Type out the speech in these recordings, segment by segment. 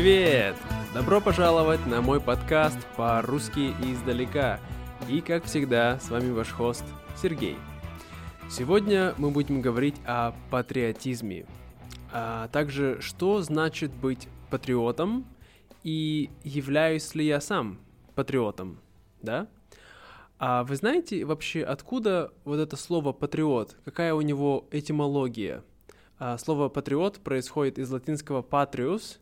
Привет! Добро пожаловать на мой подкаст по-русски издалека. И, как всегда, с вами ваш хост Сергей. Сегодня мы будем говорить о патриотизме, а также что значит быть патриотом и являюсь ли я сам патриотом, да? А вы знаете вообще, откуда вот это слово патриот? Какая у него этимология? А, слово патриот происходит из латинского patrius,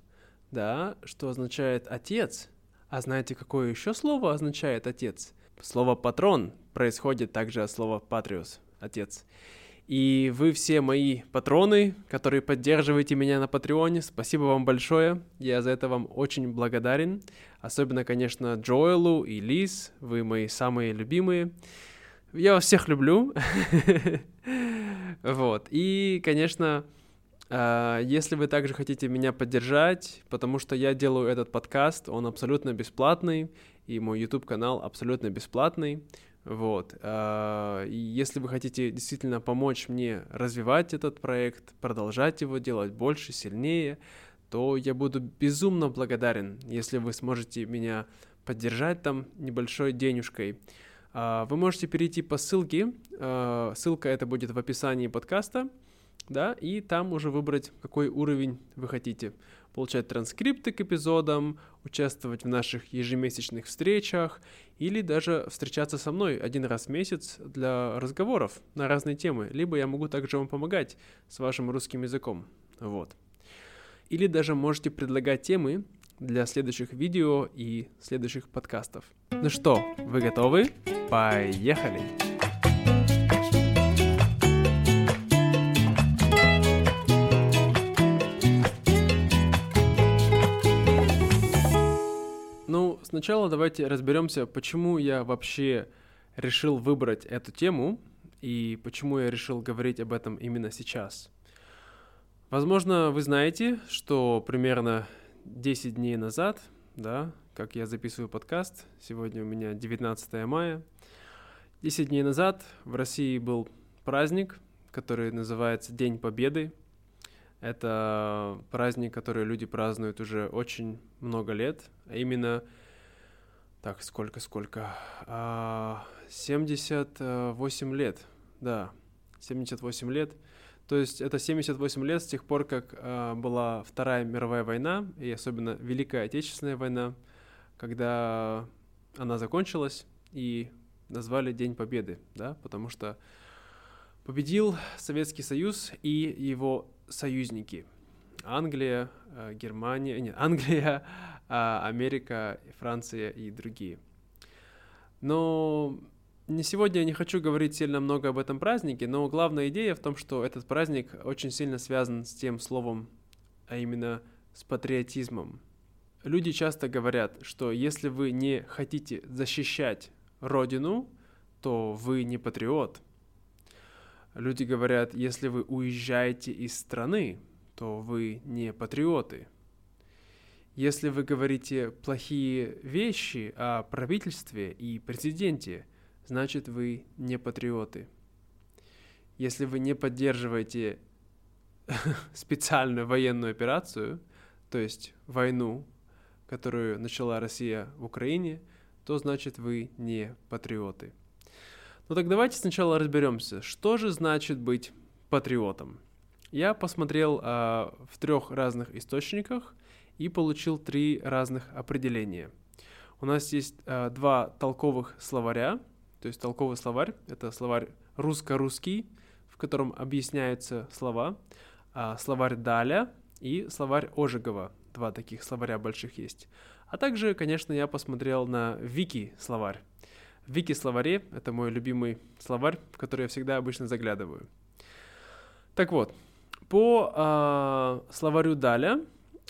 да, что означает отец. А знаете, какое еще слово означает отец? Слово патрон происходит также от слова patrius, отец. И вы все мои патроны, которые поддерживаете меня на Патреоне, спасибо вам большое. Я за это вам очень благодарен. Особенно, конечно, Джоэлу и Лиз, вы мои самые любимые. Я вас всех люблю. Вот. И, конечно, если вы также хотите меня поддержать, потому что я делаю этот подкаст, он абсолютно бесплатный, и мой YouTube-канал абсолютно бесплатный. Вот. А, и если вы хотите действительно помочь мне развивать этот проект, продолжать его делать больше, сильнее, то я буду безумно благодарен, если вы сможете меня поддержать там небольшой денежкой. А, вы можете перейти по ссылке, а, ссылка это будет в описании подкаста, да, и там уже выбрать, какой уровень вы хотите. Получать транскрипты к эпизодам, участвовать в наших ежемесячных встречах или даже встречаться со мной один раз в месяц для разговоров на разные темы. Либо я могу также вам помогать с вашим русским языком. Вот. Или даже можете предлагать темы для следующих видео и следующих подкастов. Ну что, вы готовы? Поехали! Сначала давайте разберемся, почему я вообще решил выбрать эту тему и почему я решил говорить об этом именно сейчас. Возможно, вы знаете, что примерно 10 дней назад, да, как я записываю подкаст, сегодня у меня 19 мая, 10 дней назад в России был праздник, который называется День Победы. Это праздник, который люди празднуют уже очень много лет, а именно, так, сколько-сколько, 78 а, лет, да, 78 лет – то есть это 78 лет с тех пор, как э, была Вторая мировая война, и особенно Великая Отечественная война, когда она закончилась, и назвали День Победы, да, потому что победил Советский Союз и его союзники. Англия, э, Германия, нет, Англия, э, Америка, Франция и другие. Но не сегодня я не хочу говорить сильно много об этом празднике, но главная идея в том, что этот праздник очень сильно связан с тем словом, а именно с патриотизмом. Люди часто говорят, что если вы не хотите защищать родину, то вы не патриот. Люди говорят, если вы уезжаете из страны, то вы не патриоты. Если вы говорите плохие вещи о правительстве и президенте – значит вы не патриоты. Если вы не поддерживаете специальную военную операцию, то есть войну, которую начала Россия в Украине, то значит вы не патриоты. Ну так давайте сначала разберемся, что же значит быть патриотом. Я посмотрел э, в трех разных источниках и получил три разных определения. У нас есть э, два толковых словаря, то есть толковый словарь — это словарь русско-русский, в котором объясняются слова, а словарь Даля и словарь Ожегова. Два таких словаря больших есть. А также, конечно, я посмотрел на Вики словарь. Вики словаре — это мой любимый словарь, в который я всегда обычно заглядываю. Так вот, по э, словарю Даля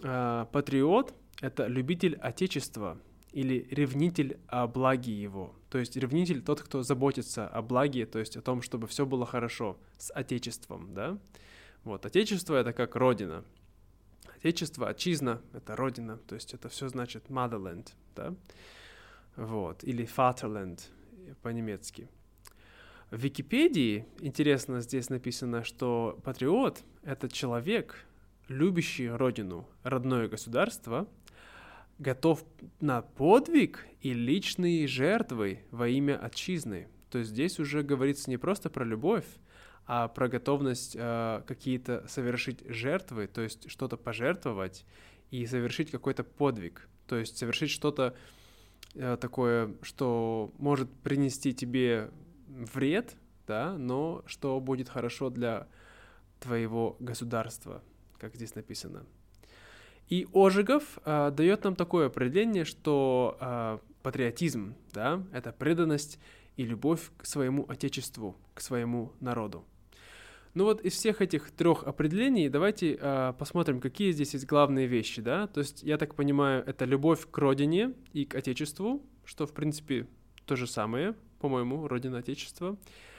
э, патриот — это любитель Отечества или ревнитель о благе его. То есть ревнитель тот, кто заботится о благе, то есть о том, чтобы все было хорошо с Отечеством, да? Вот, Отечество — это как родина. Отечество, отчизна — это родина, то есть это все значит motherland, да? Вот, или Vaterland по-немецки. В Википедии, интересно, здесь написано, что патриот — это человек, любящий родину, родное государство, готов на подвиг и личные жертвы во имя отчизны. То есть здесь уже говорится не просто про любовь, а про готовность э, какие-то совершить жертвы, то есть что-то пожертвовать и совершить какой-то подвиг, то есть совершить что-то э, такое, что может принести тебе вред, да, но что будет хорошо для твоего государства, как здесь написано. И Ожегов э, дает нам такое определение, что э, патриотизм, да, это преданность и любовь к своему отечеству, к своему народу. Ну вот из всех этих трех определений давайте э, посмотрим, какие здесь есть главные вещи, да. То есть я так понимаю, это любовь к родине и к отечеству, что в принципе то же самое, по-моему, родина отечество. Э,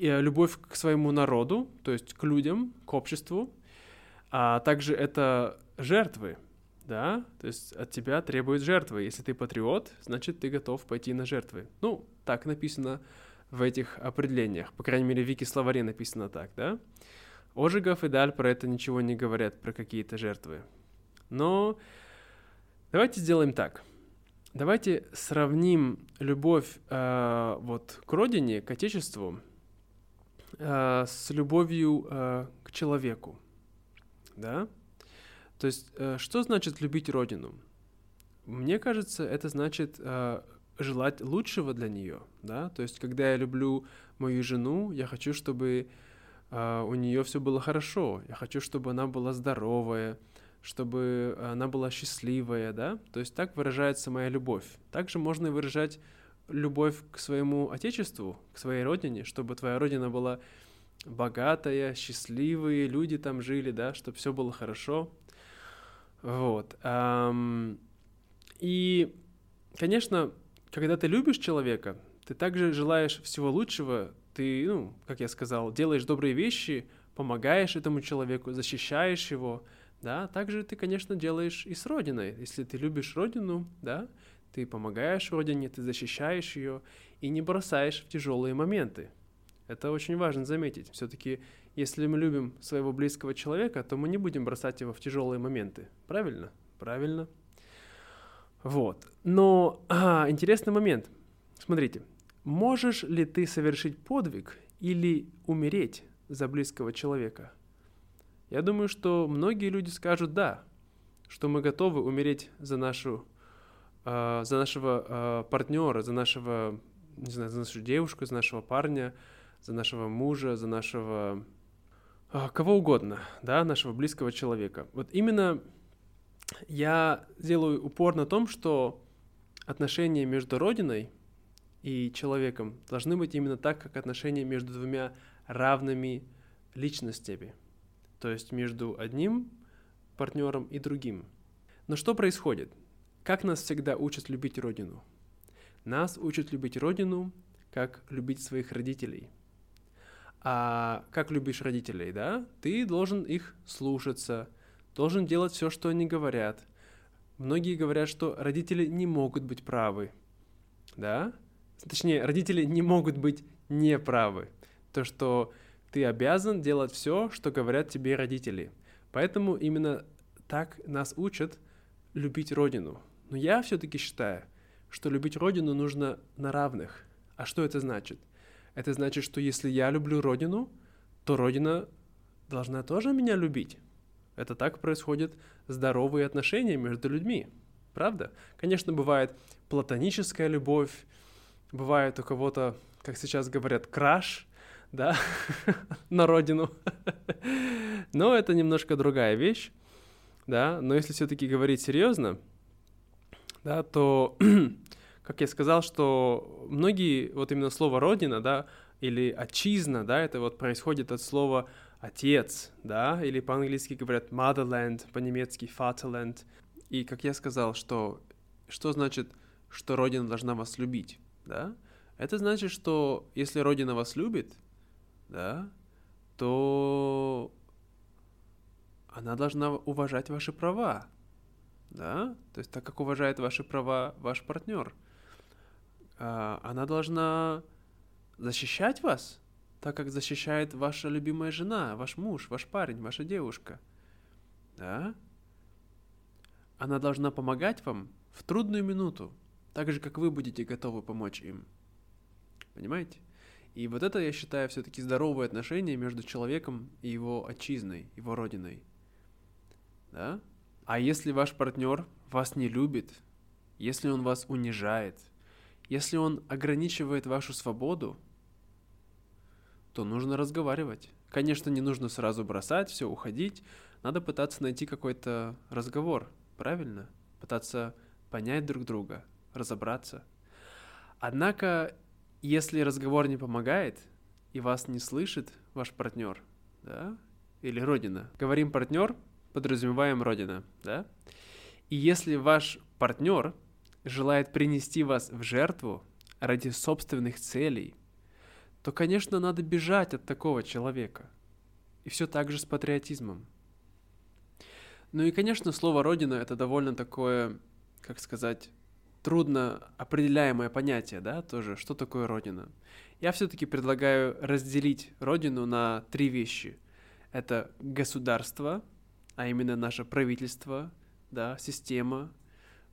любовь к своему народу, то есть к людям, к обществу, а также это жертвы, да, то есть от тебя требуют жертвы. Если ты патриот, значит ты готов пойти на жертвы. Ну, так написано в этих определениях. По крайней мере, в Вики словаре написано так, да. Ожегов и Даль про это ничего не говорят, про какие-то жертвы. Но давайте сделаем так. Давайте сравним любовь э, вот к родине, к отечеству, э, с любовью э, к человеку да? То есть, э, что значит любить родину? Мне кажется, это значит желать лучшего для нее, да? То есть, когда я люблю мою жену, я хочу, чтобы у нее все было хорошо, я хочу, чтобы она была здоровая, чтобы она была счастливая, да? То есть так выражается моя любовь. Также можно выражать любовь к своему отечеству, к своей родине, чтобы твоя родина была богатая, счастливые люди там жили, да, чтобы все было хорошо. Вот. И, конечно, когда ты любишь человека, ты также желаешь всего лучшего, ты, ну, как я сказал, делаешь добрые вещи, помогаешь этому человеку, защищаешь его, да, также ты, конечно, делаешь и с Родиной. Если ты любишь Родину, да, ты помогаешь Родине, ты защищаешь ее и не бросаешь в тяжелые моменты. Это очень важно заметить. Все-таки, если мы любим своего близкого человека, то мы не будем бросать его в тяжелые моменты. Правильно? Правильно. Вот. Но а, интересный момент. Смотрите, можешь ли ты совершить подвиг или умереть за близкого человека? Я думаю, что многие люди скажут да, что мы готовы умереть за нашу, э, за нашего э, партнера, за нашего, не знаю, за нашу девушку, за нашего парня, за нашего мужа, за нашего а, кого угодно, да, нашего близкого человека. Вот именно я делаю упор на том, что отношения между Родиной и человеком должны быть именно так, как отношения между двумя равными личностями, то есть между одним партнером и другим. Но что происходит? Как нас всегда учат любить Родину? Нас учат любить Родину, как любить своих родителей – а как любишь родителей, да, ты должен их слушаться, должен делать все, что они говорят. Многие говорят, что родители не могут быть правы, да, точнее, родители не могут быть неправы. То, что ты обязан делать все, что говорят тебе родители. Поэтому именно так нас учат любить родину. Но я все-таки считаю, что любить родину нужно на равных. А что это значит? Это значит, что если я люблю Родину, то Родина должна тоже меня любить. Это так происходят здоровые отношения между людьми. Правда? Конечно, бывает платоническая любовь, бывает у кого-то, как сейчас говорят, краш, да, на родину. Но это немножко другая вещь, да. Но если все-таки говорить серьезно, да, то как я сказал, что многие, вот именно слово «родина», да, или «отчизна», да, это вот происходит от слова «отец», да, или по-английски говорят «motherland», по-немецки «fatherland». И как я сказал, что что значит, что Родина должна вас любить, да? Это значит, что если Родина вас любит, да, то она должна уважать ваши права, да? То есть так как уважает ваши права ваш партнер – а, она должна защищать вас, так как защищает ваша любимая жена, ваш муж, ваш парень, ваша девушка. да, она должна помогать вам в трудную минуту, так же, как вы будете готовы помочь им. Понимаете? И вот это, я считаю, все-таки здоровое отношение между человеком и его отчизной, его родиной. Да? А если ваш партнер вас не любит, если он вас унижает, если он ограничивает вашу свободу, то нужно разговаривать. Конечно, не нужно сразу бросать, все уходить. Надо пытаться найти какой-то разговор, правильно? Пытаться понять друг друга, разобраться. Однако, если разговор не помогает, и вас не слышит ваш партнер, да, или родина. Говорим партнер, подразумеваем родина, да? И если ваш партнер желает принести вас в жертву ради собственных целей, то, конечно, надо бежать от такого человека. И все так же с патриотизмом. Ну и, конечно, слово «родина» — это довольно такое, как сказать, трудно определяемое понятие, да, тоже, что такое Родина. Я все-таки предлагаю разделить Родину на три вещи. Это государство, а именно наше правительство, да, система,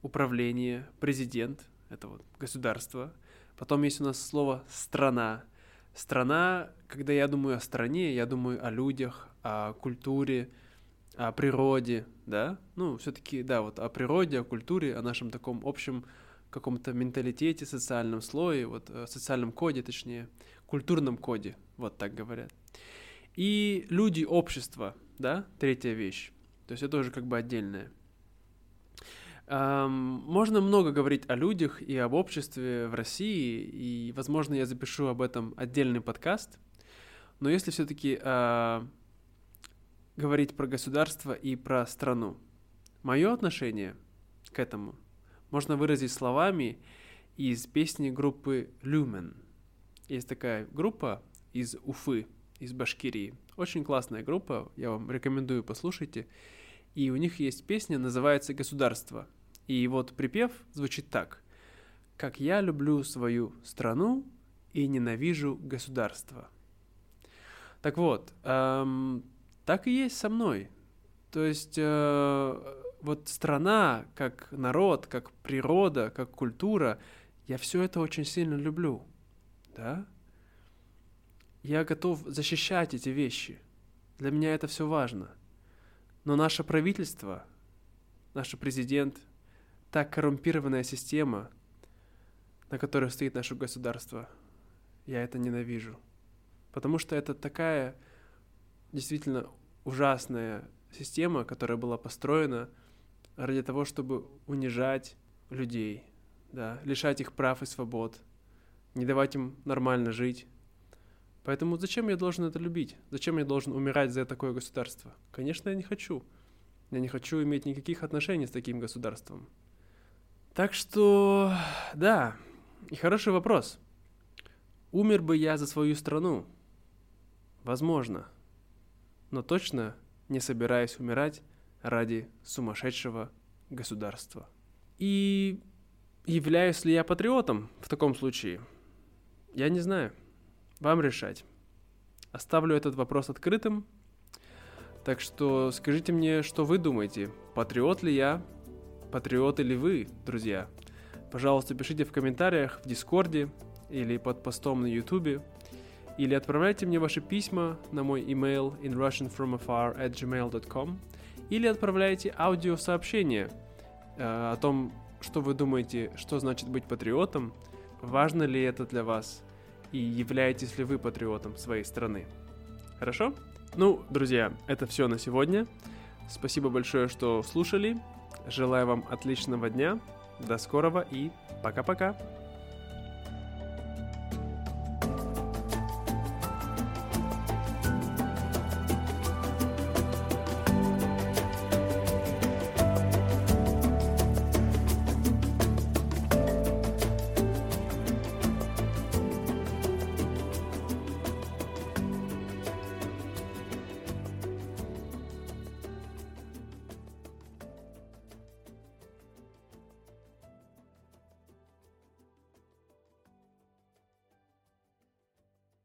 управление, президент, это вот государство. Потом есть у нас слово «страна». Страна, когда я думаю о стране, я думаю о людях, о культуре, о природе, да, ну, все-таки, да, вот о природе, о культуре, о нашем таком общем каком-то менталитете, социальном слое, вот э, социальном коде, точнее, культурном коде, вот так говорят. И люди, общество, да, третья вещь. То есть это уже как бы отдельное. Um, можно много говорить о людях и об обществе в России, и, возможно, я запишу об этом отдельный подкаст. Но если все-таки uh, а, говорить про государство и про страну. Мое отношение к этому можно выразить словами из песни группы Lumen. Есть такая группа из Уфы, из Башкирии. Очень классная группа, я вам рекомендую, послушайте. И у них есть песня, называется «Государство». И вот припев звучит так. «Как я люблю свою страну и ненавижу государство». Так вот, эм, так и есть со мной. То есть э, вот страна, как народ, как природа, как культура, я все это очень сильно люблю, да? Я готов защищать эти вещи. Для меня это все важно. Но наше правительство, наш президент, та коррумпированная система, на которой стоит наше государство, я это ненавижу. Потому что это такая действительно ужасная система, которая была построена ради того, чтобы унижать людей, да, лишать их прав и свобод, не давать им нормально жить. Поэтому зачем я должен это любить? Зачем я должен умирать за такое государство? Конечно, я не хочу. Я не хочу иметь никаких отношений с таким государством. Так что, да, и хороший вопрос. Умер бы я за свою страну? Возможно но точно не собираюсь умирать ради сумасшедшего государства. И являюсь ли я патриотом в таком случае? Я не знаю. Вам решать. Оставлю этот вопрос открытым. Так что скажите мне, что вы думаете. Патриот ли я? Патриоты ли вы, друзья? Пожалуйста, пишите в комментариях в Дискорде или под постом на Ютубе или отправляйте мне ваши письма на мой email in russianfromafar at gmail.com или отправляйте аудиосообщение э, о том, что вы думаете, что значит быть патриотом, важно ли это для вас и являетесь ли вы патриотом своей страны. Хорошо? Ну, друзья, это все на сегодня. Спасибо большое, что слушали. Желаю вам отличного дня. До скорого и пока-пока.